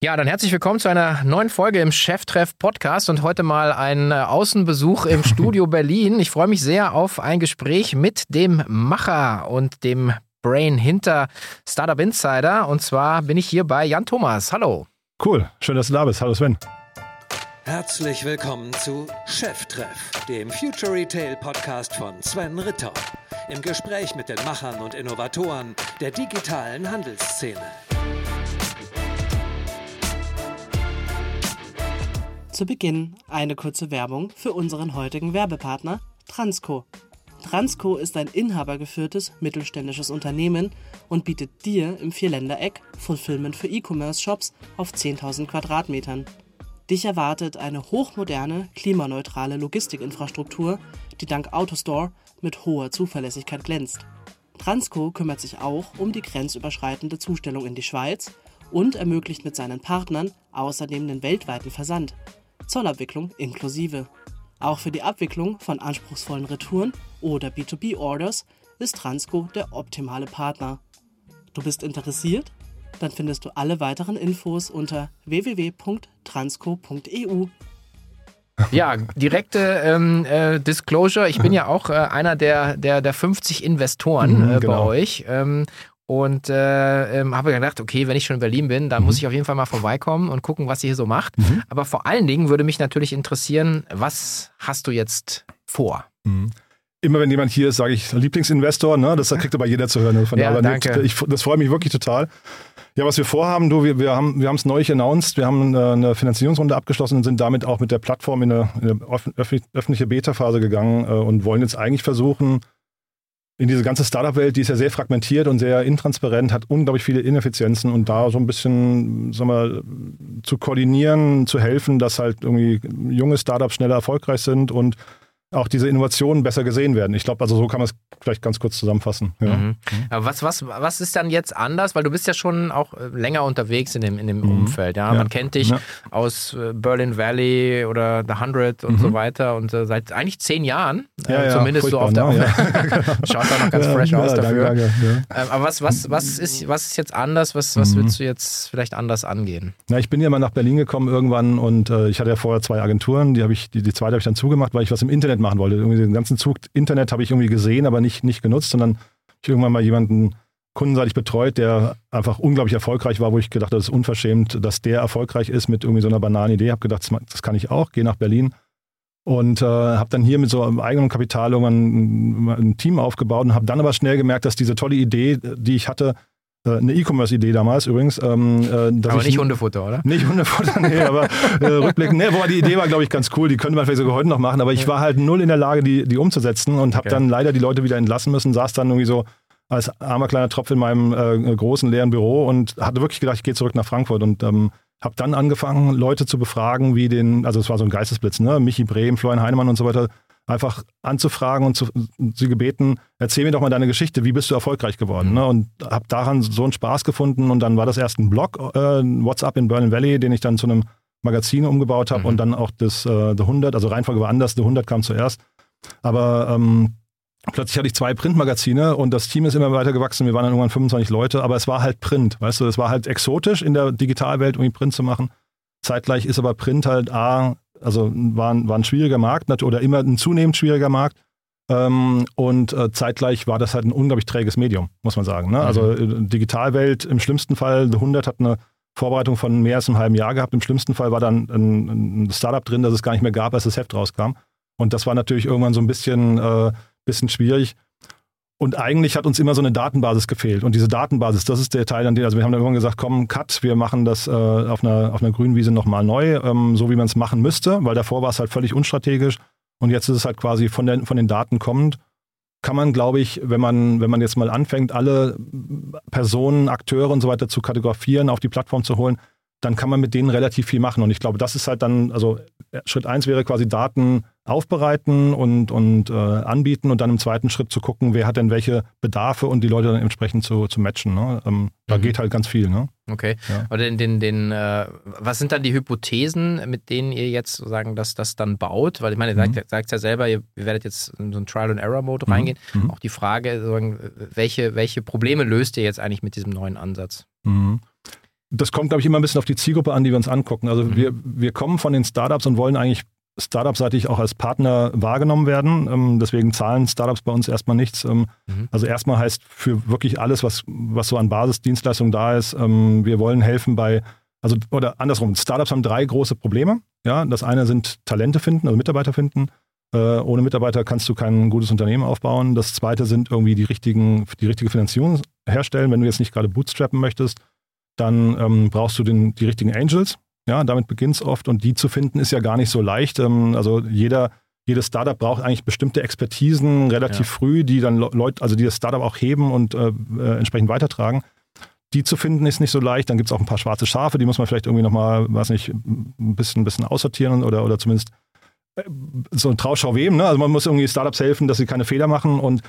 Ja, dann herzlich willkommen zu einer neuen Folge im Cheftreff Podcast und heute mal ein äh, Außenbesuch im Studio Berlin. Ich freue mich sehr auf ein Gespräch mit dem Macher und dem Brain hinter Startup Insider. Und zwar bin ich hier bei Jan Thomas. Hallo. Cool, schön, dass du da bist. Hallo Sven. Herzlich willkommen zu Cheftreff, dem Future Retail Podcast von Sven Ritter. Im Gespräch mit den Machern und Innovatoren der digitalen Handelsszene. Zu Beginn eine kurze Werbung für unseren heutigen Werbepartner Transco. Transco ist ein inhabergeführtes mittelständisches Unternehmen und bietet dir im Vierländereck Fulfillment für E-Commerce-Shops auf 10.000 Quadratmetern. Dich erwartet eine hochmoderne, klimaneutrale Logistikinfrastruktur, die dank Autostore mit hoher Zuverlässigkeit glänzt. Transco kümmert sich auch um die grenzüberschreitende Zustellung in die Schweiz und ermöglicht mit seinen Partnern außerdem den weltweiten Versand. Zollabwicklung inklusive. Auch für die Abwicklung von anspruchsvollen Retouren oder B2B-Orders ist Transco der optimale Partner. Du bist interessiert? Dann findest du alle weiteren Infos unter www.transco.eu. Ja, direkte ähm, äh, Disclosure. Ich bin ja auch äh, einer der, der, der 50 Investoren Mhm, äh, bei genau. euch. Ähm, und äh, ähm, habe gedacht, okay, wenn ich schon in Berlin bin, dann Mhm. muss ich auf jeden Fall mal vorbeikommen und gucken, was ihr hier so macht. Aber vor allen Dingen würde mich natürlich interessieren, was hast du jetzt vor? Mhm. Immer wenn jemand hier ist, sage ich Lieblingsinvestor, ne? das kriegt aber jeder zu hören. ne? Von Ja, nee, danke. Ich, das freut mich wirklich total. Ja, was wir vorhaben, du, wir, wir haben wir es neulich announced, wir haben eine, eine Finanzierungsrunde abgeschlossen und sind damit auch mit der Plattform in eine, in eine öff- öff- öffentliche Beta-Phase gegangen äh, und wollen jetzt eigentlich versuchen, in diese ganze Startup-Welt, die ist ja sehr fragmentiert und sehr intransparent, hat unglaublich viele Ineffizienzen und da so ein bisschen, sagen wir, zu koordinieren, zu helfen, dass halt irgendwie junge Startups schneller erfolgreich sind und auch diese Innovationen besser gesehen werden. Ich glaube, also so kann man es vielleicht ganz kurz zusammenfassen. Ja. Mhm. Aber was, was, was ist dann jetzt anders? Weil du bist ja schon auch äh, länger unterwegs in dem, in dem Mhm. Umfeld. Ja? Ja. Man kennt dich Ja. aus äh, Berlin Valley oder The Hundred und Mhm. so weiter und äh, seit eigentlich zehn Jahren, äh, zumindest so auf der ne? Schaut da noch ganz Ja, fresh ja, aus danke, dafür. danke, ja. Ähm, aber was, was, was, ist, was ist jetzt anders? Was, was Mhm. willst du jetzt vielleicht anders angehen? Na, ich bin ja mal nach Berlin gekommen irgendwann und äh, ich hatte ja vorher zwei Agenturen, die habe ich, die, die zweite habe ich dann zugemacht, weil ich was im Internet machen wollte. Irgendwie den ganzen Zug Internet habe ich irgendwie gesehen, aber nicht, nicht genutzt, sondern ich irgendwann mal jemanden kundenseitig betreut, der einfach unglaublich erfolgreich war, wo ich gedacht habe, das ist unverschämt, dass der erfolgreich ist mit irgendwie so einer banalen Idee. Habe gedacht, das kann ich auch, gehe nach Berlin und äh, habe dann hier mit so einem eigenen Kapital irgendwann ein, ein Team aufgebaut und habe dann aber schnell gemerkt, dass diese tolle Idee, die ich hatte, eine E-Commerce-Idee damals übrigens, ähm, äh, aber ich nicht Hundefutter, oder? nicht Hundefutter, nee, aber äh, rückblickend, nee, wobei die Idee war, glaube ich, ganz cool, die könnte man vielleicht sogar heute noch machen, aber ich war halt null in der Lage, die, die umzusetzen und habe Okay. dann leider die Leute wieder entlassen müssen, saß dann irgendwie so als armer kleiner Tropf in meinem äh, großen leeren Büro und hatte wirklich gedacht, ich gehe zurück nach Frankfurt und ähm, habe dann angefangen, Leute zu befragen, wie den, also es war so ein Geistesblitz, ne, Michi Brehm, Florian Heinemann und so weiter, einfach anzufragen und zu, sie gebeten, erzähl mir doch mal deine Geschichte, wie bist du erfolgreich geworden? Ne? Und habe daran so einen Spaß gefunden und dann war das erst ein Blog, äh, WhatsApp in Berlin Valley, den ich dann zu einem Magazin umgebaut habe Mhm. und dann auch das äh, The 100, also Reihenfolge war anders, The 100 kam zuerst. Aber ähm, plötzlich hatte ich zwei Printmagazine und das Team ist immer weiter gewachsen. Wir waren dann irgendwann 25 Leute, aber es war halt Print, weißt du, es war halt exotisch in der Digitalwelt irgendwie Print zu machen. Zeitgleich ist aber Print halt A, also war, ein- war ein schwieriger Markt oder immer ein zunehmend schwieriger Markt. Ähm, und äh, zeitgleich war das halt ein unglaublich träges Medium, muss man sagen. Ne? Also äh, Digitalwelt im schlimmsten Fall, The 100 hat eine Vorbereitung von mehr als einem halben Jahr gehabt. Im schlimmsten Fall war dann ein, ein Startup drin, das es gar nicht mehr gab, als das Heft rauskam. Und das war natürlich irgendwann so ein bisschen, äh, bisschen schwierig. Und eigentlich hat uns immer so eine Datenbasis gefehlt. Und diese Datenbasis, das ist der Teil, an dem, also wir haben dann irgendwann gesagt, komm, cut, wir machen das äh, auf, einer, auf einer grünen Wiese nochmal neu, ähm, so wie man es machen müsste, weil davor war es halt völlig unstrategisch. Und jetzt ist es halt quasi von, den von den Daten kommend. Kann man, glaube ich, wenn man, wenn man jetzt mal anfängt, alle Personen, Akteure und so weiter zu kategorisieren, auf die Plattform zu holen, dann kann man mit denen relativ viel machen. Und ich glaube, das ist halt dann, also Schritt eins wäre quasi Daten aufbereiten und, und äh, anbieten und dann im zweiten Schritt zu gucken, wer hat denn welche Bedarfe und die Leute dann entsprechend zu, zu matchen. Ne? Ähm, da Mhm. geht halt ganz viel. Ne? Okay. Ja. Aber den, den, den, äh, was sind dann die Hypothesen, mit denen ihr jetzt sozusagen das, das dann baut? Weil ich meine, ihr Mhm. sagt, sagt ja selber, ihr werdet jetzt in so einen Trial-and-Error-Mode Mhm. reingehen. Mhm. Auch die Frage, welche, welche Probleme löst ihr jetzt eigentlich mit diesem neuen Ansatz? Mhm. das kommt, glaube ich, immer ein bisschen auf die Zielgruppe an, die wir uns angucken. Also Mhm. wir, wir kommen von den Startups und wollen eigentlich Startup-seitig auch als Partner wahrgenommen werden. Ähm, deswegen zahlen Startups bei uns erstmal nichts. Ähm, Mhm. Also erstmal heißt für wirklich alles, was, was so an Basisdienstleistungen da ist, ähm, wir wollen helfen bei, also oder andersrum, Startups haben drei große Probleme. Ja, das eine sind Talente finden, also Mitarbeiter finden. Äh, ohne Mitarbeiter kannst du kein gutes Unternehmen aufbauen. Das zweite sind irgendwie die richtigen, die richtige Finanzierung herstellen. Wenn du jetzt nicht gerade bootstrappen möchtest, dann ähm, brauchst du den, die richtigen Angels. Ja, damit beginnt es oft und die zu finden ist ja gar nicht so leicht. Ähm, also jeder, jedes Startup braucht eigentlich bestimmte Expertisen relativ Ja. früh, die dann Le- Leute, also die das Startup auch heben und äh, äh, entsprechend weitertragen. Die zu finden ist nicht so leicht. Dann gibt es auch ein paar schwarze Schafe, die muss man vielleicht irgendwie nochmal, weiß nicht, ein bisschen, ein bisschen aussortieren oder, oder zumindest so ein Trauschau wem. Ne? Also man muss irgendwie Startups helfen, dass sie keine Fehler machen und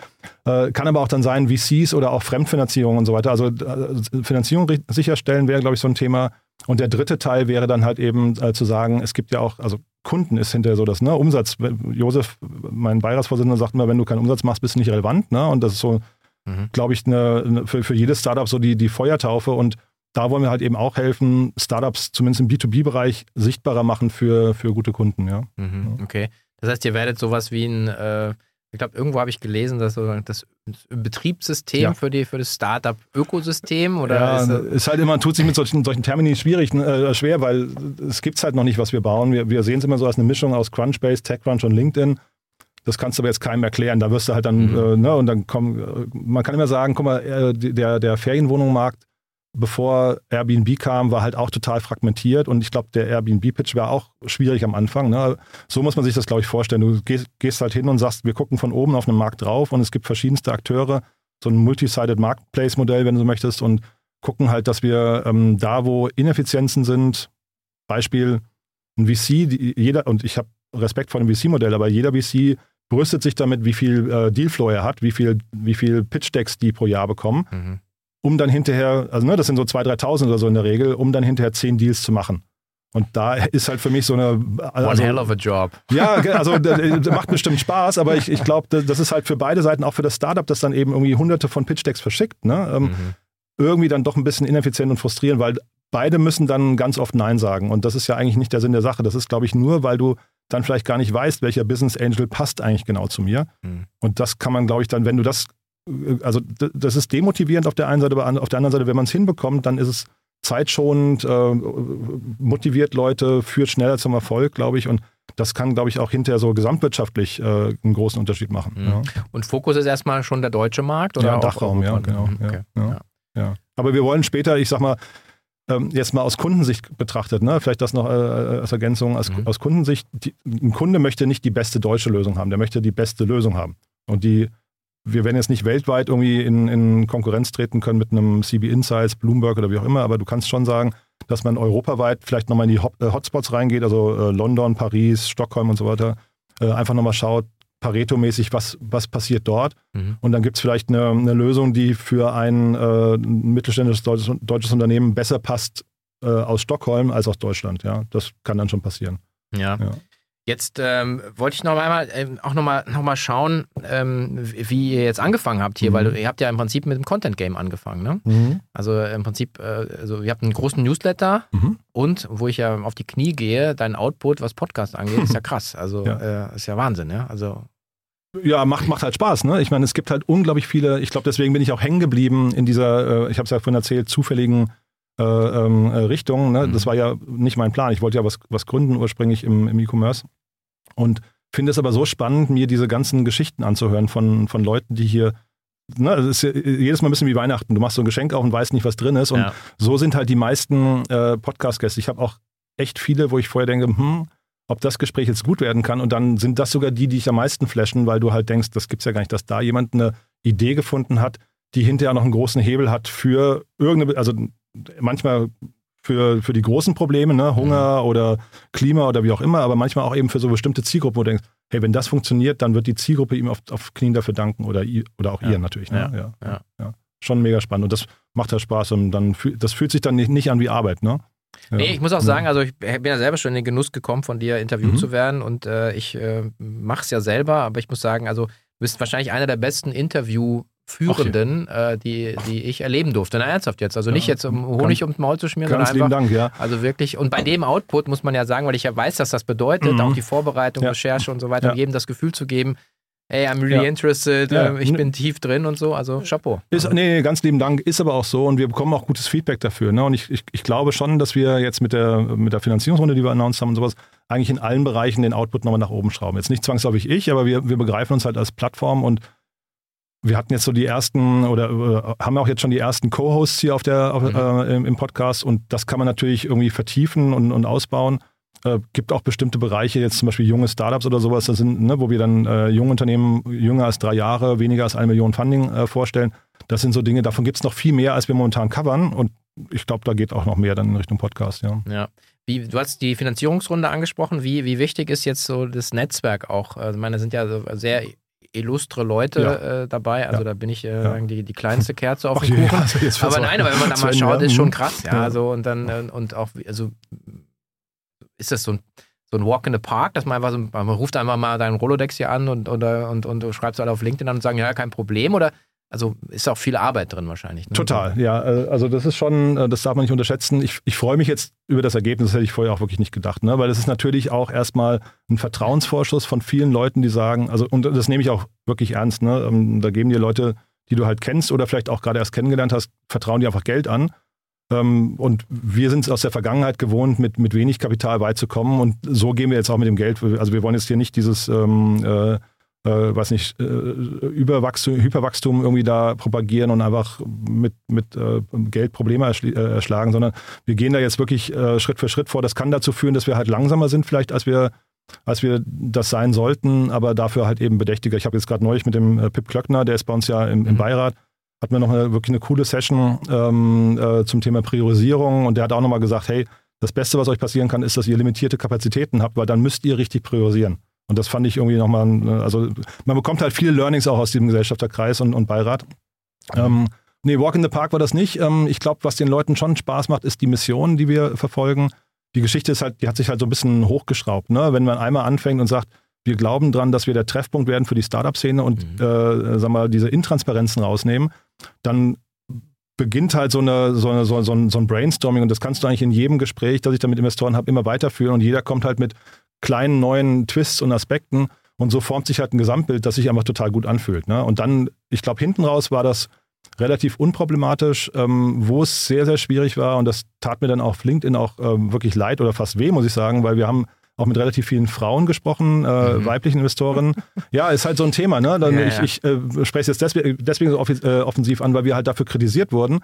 äh, kann aber auch dann sein VCs oder auch Fremdfinanzierung und so weiter. Also äh, Finanzierung sicherstellen wäre, glaube ich, so ein Thema. Und der dritte Teil wäre dann halt eben äh, zu sagen, es gibt ja auch, also Kunden ist hinterher so das, ne, Umsatz. Josef, mein Beiratsvorsitzender, sagt immer, wenn du keinen Umsatz machst, bist du nicht relevant. Ne? Und das ist so, Mhm. glaube ich, eine, eine, für, für jedes Startup so die, die Feuertaufe. Und da wollen wir halt eben auch helfen, Startups zumindest im B2B-Bereich sichtbarer machen für, für gute Kunden. Ja. Mhm. Okay. Das heißt, ihr werdet sowas wie ein, äh, ich glaube, irgendwo habe ich gelesen, dass so das Betriebssystem Ja. für, die, für das Startup-Ökosystem oder ja, ist ist halt immer, tut sich mit solchen, solchen Termini schwierig, äh, schwer, weil es gibt halt noch nicht, was wir bauen. Wir, wir sehen es immer so als eine Mischung aus Crunchbase, TechCrunch und LinkedIn. Das kannst du aber jetzt keinem erklären. Da wirst du halt dann, Mhm. äh, ne, und dann kommen, äh, man kann immer sagen, guck mal, äh, der, der Ferienwohnungsmarkt, bevor Airbnb kam, war halt auch total fragmentiert und ich glaube, der Airbnb-Pitch war auch schwierig am Anfang. Ne? So muss man sich das, glaube ich, vorstellen. Du gehst, gehst halt hin und sagst, wir gucken von oben auf einen Markt drauf und es gibt verschiedenste Akteure, so ein multi-sided Marketplace-Modell, wenn du möchtest, und gucken halt, dass wir ähm, da, wo Ineffizienzen sind, Beispiel ein VC, die, jeder, und ich habe Respekt vor dem VC-Modell, aber jeder VC brüstet sich damit, wie viel äh, Dealflow er hat, wie viel, wie viel Pitch-Decks die pro Jahr bekommen, mhm. Um dann hinterher, also ne, das sind so 2.000, 3.000 oder so in der Regel, um dann hinterher 10 Deals zu machen. Und da ist halt für mich so eine. One Also, hell of a job. ja, also das macht bestimmt Spaß, aber ich, ich glaube, das ist halt für beide Seiten, auch für das Startup, das dann eben irgendwie hunderte von Pitch-Decks verschickt, ne? ähm, Mhm. irgendwie dann doch ein bisschen ineffizient und frustrierend, weil beide müssen dann ganz oft Nein sagen. Und das ist ja eigentlich nicht der Sinn der Sache. Das ist, glaube ich, nur, weil du dann vielleicht gar nicht weißt, welcher Business Angel passt eigentlich genau zu mir. Mhm. Und das kann man, glaube ich, dann, wenn du das, also das ist demotivierend auf der einen Seite, aber auf der anderen Seite, wenn man es hinbekommt, dann ist es zeitschonend, äh, motiviert Leute, führt schneller zum Erfolg, glaube ich. Und das kann, glaube ich, auch hinterher so gesamtwirtschaftlich äh, einen großen Unterschied machen. Mhm. Ja. Und Fokus ist erstmal schon der deutsche Markt? Oder Ja, Dachraum, ja, genau. Okay. ja. Ja. Ja. Aber wir wollen später, ich sag mal, ähm, jetzt mal aus Kundensicht betrachtet, ne? vielleicht das noch äh, als Ergänzung, aus, Mhm. aus Kundensicht, die, ein Kunde möchte nicht die beste deutsche Lösung haben, der möchte die beste Lösung haben. Und die, wir werden jetzt nicht weltweit irgendwie in, in Konkurrenz treten können mit einem CB Insights, Bloomberg oder wie auch immer, aber du kannst schon sagen, dass man europaweit vielleicht nochmal in die Hot, äh, Hotspots reingeht, also äh, London, Paris, Stockholm und so weiter, äh, einfach nochmal schaut, Pareto-mäßig, was, was passiert dort. Mhm. Und dann gibt es vielleicht eine, eine Lösung, die für ein äh, mittelständisches deutsches, deutsches Unternehmen besser passt äh, aus Stockholm als aus Deutschland. Ja, das kann dann schon passieren. Ja. Ja. Jetzt ähm, wollte ich noch einmal ähm, auch nochmal noch mal schauen, ähm, wie ihr jetzt angefangen habt hier, Mhm. weil ihr habt ja im Prinzip mit dem Content Game angefangen, ne? Also äh, im Prinzip, äh, also ihr habt einen großen Newsletter Mhm. und wo ich ja auf die Knie gehe, dein Output, was Podcast angeht, ist ja krass. Also Ja. Äh, ist ja Wahnsinn, ja. Also Ja, macht, macht halt Spaß. Ne? Ich meine, es gibt halt unglaublich viele, ich glaube, deswegen bin ich auch hängen geblieben in dieser, äh, ich habe es ja vorhin erzählt, zufälligen äh, ähm, äh, Richtung. Ne? Mhm. Das war ja nicht mein Plan. Ich wollte ja was, was gründen ursprünglich im, im E-Commerce und finde es aber so spannend, mir diese ganzen Geschichten anzuhören von, von Leuten, die hier, ne, das ist ja jedes Mal ein bisschen wie Weihnachten. Du machst so ein Geschenk auf und weißt nicht, was drin ist. Und ja. so sind halt die meisten äh, Podcast-Gäste. Ich habe auch echt viele, wo ich vorher denke, hm, ob das Gespräch jetzt gut werden kann. Und dann sind das sogar die, die ich am meisten flashen, weil du halt denkst, das gibt's ja gar nicht, dass da jemand eine Idee gefunden hat, die hinterher noch einen großen Hebel hat für irgendeine, also manchmal für, für die großen Probleme, ne? Hunger oder Klima oder wie auch immer, aber manchmal auch eben für so bestimmte Zielgruppen, wo du denkst, hey, wenn das funktioniert, dann wird die Zielgruppe ihm auf, auf Knien dafür danken oder, oder auch Ja. ihr natürlich. Ne? Ja. Ja. Ja. Schon mega spannend und das macht halt Spaß und dann das fühlt sich dann nicht, nicht an wie Arbeit, ne? Ja. Nee, ich muss auch sagen, also ich bin ja selber schon in den Genuss gekommen, von dir interviewt Mhm. zu werden und äh, ich äh, mache es ja selber, aber ich muss sagen, also du bist wahrscheinlich einer der besten Führenden, äh, die, die ich erleben durfte. Na, ernsthaft jetzt. Also nicht jetzt um Honig ums Maul zu schmieren, Ganz sondern lieben einfach. Dank, ja. Also wirklich, und bei dem Output muss man ja sagen, weil ich ja weiß, dass das bedeutet, Mhm. auch die Vorbereitung, Ja. Recherche und so weiter, Ja. jedem das Gefühl zu geben, ey, I'm really Ja. interested, Ja. äh, ich bin tief drin und so. Also Chapeau. Ist, nee, nee, ganz lieben Dank, ist aber auch so und wir bekommen auch gutes Feedback dafür. Ne? Und ich, ich, ich glaube schon, dass wir jetzt mit der, mit der Finanzierungsrunde, die wir announced haben und sowas, eigentlich in allen Bereichen den Output nochmal nach oben schrauben. Jetzt nicht zwangsläufig ich, aber wir, wir begreifen uns halt als Plattform und wir hatten jetzt so die ersten oder äh, haben auch jetzt schon die ersten Co-Hosts hier auf der, auf, Mhm. äh, im, im Podcast und das kann man natürlich irgendwie vertiefen und, und ausbauen. Äh, gibt auch bestimmte Bereiche, jetzt zum Beispiel junge Startups oder sowas, das sind, ne, wo wir dann äh, junge Unternehmen, jünger als drei Jahre, weniger als eine Million Funding äh, vorstellen. Das sind so Dinge, davon gibt es noch viel mehr, als wir momentan covern und ich glaube, da geht auch noch mehr dann in Richtung Podcast, ja. Ja. Wie, du hast die Finanzierungsrunde angesprochen. Wie, wie wichtig ist jetzt so das Netzwerk auch? Also, ich meine, da sind ja so sehr illustre Leute Ja. äh, dabei. Also Ja. da bin ich äh, Ja. die, die kleinste Kerze auf dem Kuchen. also Aber nein, aber wenn man da mal schaut, ja. ist schon Mhm. krass. Ja, Ja. so und dann äh, und auch, also ist das so ein, so ein Walk in the Park, dass man einfach so, man ruft einfach mal deinen Rolodex hier an und, und, und, und du schreibst alle auf LinkedIn an und sagen, ja, kein Problem oder also ist auch viel Arbeit drin wahrscheinlich. Ne? Total, ja. äh, Also das ist schon, äh, das darf man nicht unterschätzen. Ich, ich freue mich jetzt über das Ergebnis, das hätte ich vorher auch wirklich nicht gedacht, ne? weil es ist natürlich auch erstmal ein Vertrauensvorschuss von vielen Leuten, die sagen, also und das nehme ich auch wirklich ernst, ne? Ähm, da geben dir Leute, die du halt kennst oder vielleicht auch gerade erst kennengelernt hast, vertrauen dir einfach Geld an. Ähm, Und wir sind es aus der Vergangenheit gewohnt, mit, mit wenig Kapital weit zu kommen. Und so gehen wir jetzt auch mit dem Geld. Also wir wollen jetzt hier nicht dieses ähm, äh, äh, weiß nicht, äh, Überwachstum, Hyperwachstum irgendwie da propagieren und einfach mit, mit äh, Geld Probleme äh, erschlagen, sondern wir gehen da jetzt wirklich äh, Schritt für Schritt vor. Das kann dazu führen, dass wir halt langsamer sind, vielleicht, als wir, als wir das sein sollten, aber dafür halt eben bedächtiger. Ich habe jetzt gerade neulich mit dem äh, Pip Klöckner, der ist bei uns ja im, im Mhm. Beirat, hatten wir noch eine, wirklich eine coole Session ähm, äh, zum Thema Priorisierung und der hat auch nochmal gesagt, hey, das Beste, was euch passieren kann, ist, dass ihr limitierte Kapazitäten habt, weil dann müsst ihr richtig priorisieren. Und das fand ich irgendwie nochmal, also man bekommt halt viele Learnings auch aus diesem Gesellschafterkreis und, und Beirat. Ähm, nee, Walk in the Park war das nicht. Ähm, ich glaube, was den Leuten schon Spaß macht, ist die Mission, die wir verfolgen. Die Geschichte ist halt, die hat sich halt so ein bisschen hochgeschraubt. Ne? Wenn man einmal anfängt und sagt, wir glauben dran, dass wir der Treffpunkt werden für die Startup-Szene und Mhm. äh, sagen wir, mal, diese Intransparenzen rausnehmen, dann beginnt halt so, eine, so, eine, so, ein, so ein Brainstorming und das kannst du eigentlich in jedem Gespräch, das ich da mit Investoren habe, immer weiterführen und jeder kommt halt mit kleinen neuen Twists und Aspekten und so formt sich halt ein Gesamtbild, das sich einfach total gut anfühlt. Ne? Und dann, ich glaube, hinten raus war das relativ unproblematisch, ähm, wo es sehr, sehr schwierig war und das tat mir dann auf LinkedIn auch ähm, wirklich leid oder fast weh, muss ich sagen, weil wir haben auch mit relativ vielen Frauen gesprochen, äh, Mhm. weiblichen Investoren. ja, ist halt so ein Thema. Ne? Dann, Ja, ich ja. ich äh, spreche es jetzt deswegen, deswegen so äh, offensiv an, weil wir halt dafür kritisiert wurden.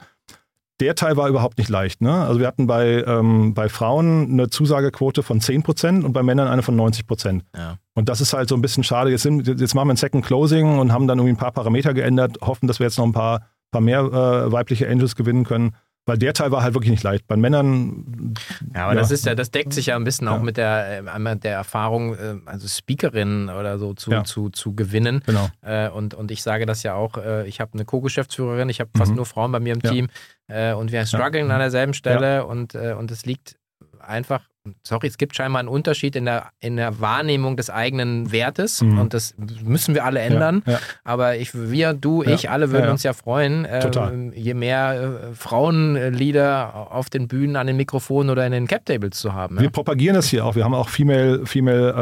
Der Teil war überhaupt nicht leicht. Ne? Also wir hatten bei, ähm, bei Frauen eine Zusagequote von 10% und bei Männern eine von 90%. Ja. Und das ist halt so ein bisschen schade. Jetzt, sind, jetzt machen wir ein Second Closing und haben dann irgendwie ein paar Parameter geändert, hoffen, dass wir jetzt noch ein paar, paar mehr äh, weibliche Angels gewinnen können. Weil der Teil war halt wirklich nicht leicht. Bei Männern. Ja, aber Ja. das ist ja, das deckt sich ja ein bisschen auch Ja. mit der, äh, einmal der Erfahrung, äh, also Speakerin oder so zu, Ja. zu, zu gewinnen. Genau. Äh, und, und ich sage das ja auch, äh, ich habe eine Co-Geschäftsführerin, ich habe fast Mhm. nur Frauen bei mir im. Team äh, und wir strugglen an derselben Stelle und, und es liegt einfach, sorry, es gibt scheinbar einen Unterschied in der, in der Wahrnehmung des eigenen Wertes Mhm. und das müssen wir alle ändern. Ja, ja. Aber ich, wir, du, Ja. ich, alle würden uns ja freuen, äh, je mehr äh, Frauenleader auf den Bühnen, an den Mikrofonen oder in den Cap-Tables zu haben. Wir propagieren das hier auch. Wir haben auch Female, Female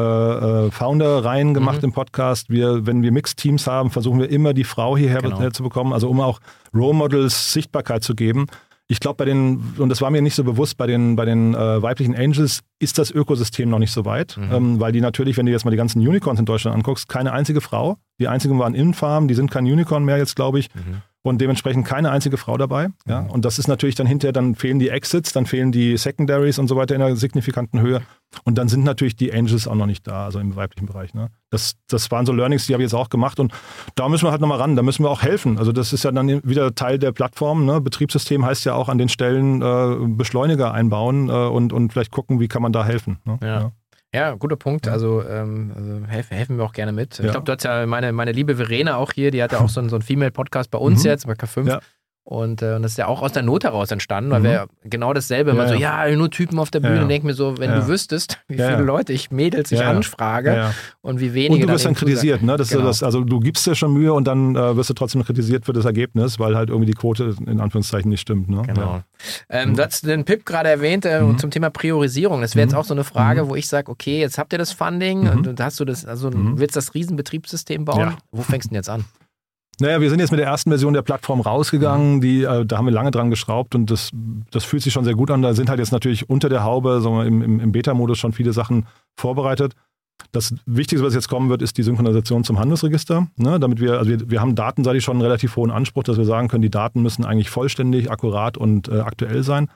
äh, äh, Founder Reihen gemacht Mhm. im Podcast. Wir, wenn wir Mixed Teams haben, versuchen wir immer die Frau hierher Genau. äh, zu bekommen, also um auch Role Models Sichtbarkeit zu geben. Ich glaube, bei den, und das war mir nicht so bewusst, bei den, bei den äh, weiblichen Angels ist das Ökosystem noch nicht so weit, Mhm. ähm, weil die natürlich, wenn du jetzt mal die ganzen Unicorns in Deutschland anguckst, keine einzige Frau. Die einzigen waren Infarm, die sind kein Unicorn mehr jetzt, glaube ich. Mhm. Und dementsprechend keine einzige Frau dabei. Ja? Und das ist natürlich dann hinterher, dann fehlen die Exits, dann fehlen die Secondaries und so weiter in einer signifikanten Höhe. Und dann sind natürlich die Angels auch noch nicht da, also im weiblichen Bereich. Ne? Das, das waren so Learnings, die habe ich jetzt auch gemacht. Und da müssen wir halt nochmal ran, da müssen wir auch helfen. Also das ist ja dann wieder Teil der Plattform. Ne? Betriebssystem heißt ja auch an den Stellen äh, Beschleuniger einbauen äh, und, und vielleicht gucken, wie kann man da helfen. Ne? Ja. Ja, guter Punkt. Also, ähm, also helfen, helfen wir auch gerne mit. Ich Ja. glaube, du hast ja meine, meine liebe Verena auch hier, die hat ja auch so einen, so einen Female-Podcast bei uns Mhm. jetzt, bei K5. Ja. Und, äh, und das ist ja auch aus der Not heraus entstanden, weil mhm. wir genau dasselbe ja, immer so, ja, nur Typen auf der Bühne, ja, denke mir so, wenn du wüsstest, wie viele Leute ich Mädels ich anfrage und wie wenige. Und du wirst dann, dann kritisiert, ne? Das genau. das, also du gibst dir schon Mühe und dann äh, wirst du trotzdem kritisiert für das Ergebnis, weil halt irgendwie die Quote in Anführungszeichen nicht stimmt. Ne? Genau. Ähm, mhm. Du hast den Pip gerade erwähnt äh, mhm. zum Thema Priorisierung. Das wäre jetzt mhm. auch so eine Frage, mhm. wo ich sage, okay, jetzt habt ihr das Funding mhm. und hast du das, also willst das Riesenbetriebssystem bauen? Wo fängst du denn jetzt an? Naja, wir sind jetzt mit der ersten Version der Plattform rausgegangen, die, äh, da haben wir lange dran geschraubt und das, das fühlt sich schon sehr gut an. Da sind halt jetzt natürlich unter der Haube, wir, im, im, im Beta-Modus schon viele Sachen vorbereitet. Das Wichtigste, was jetzt kommen wird, ist die Synchronisation zum Handelsregister. Ne, damit wir, also wir, wir haben datenseitig schon einen relativ hohen Anspruch, dass wir sagen können, die Daten müssen eigentlich vollständig, akkurat und äh, aktuell sein.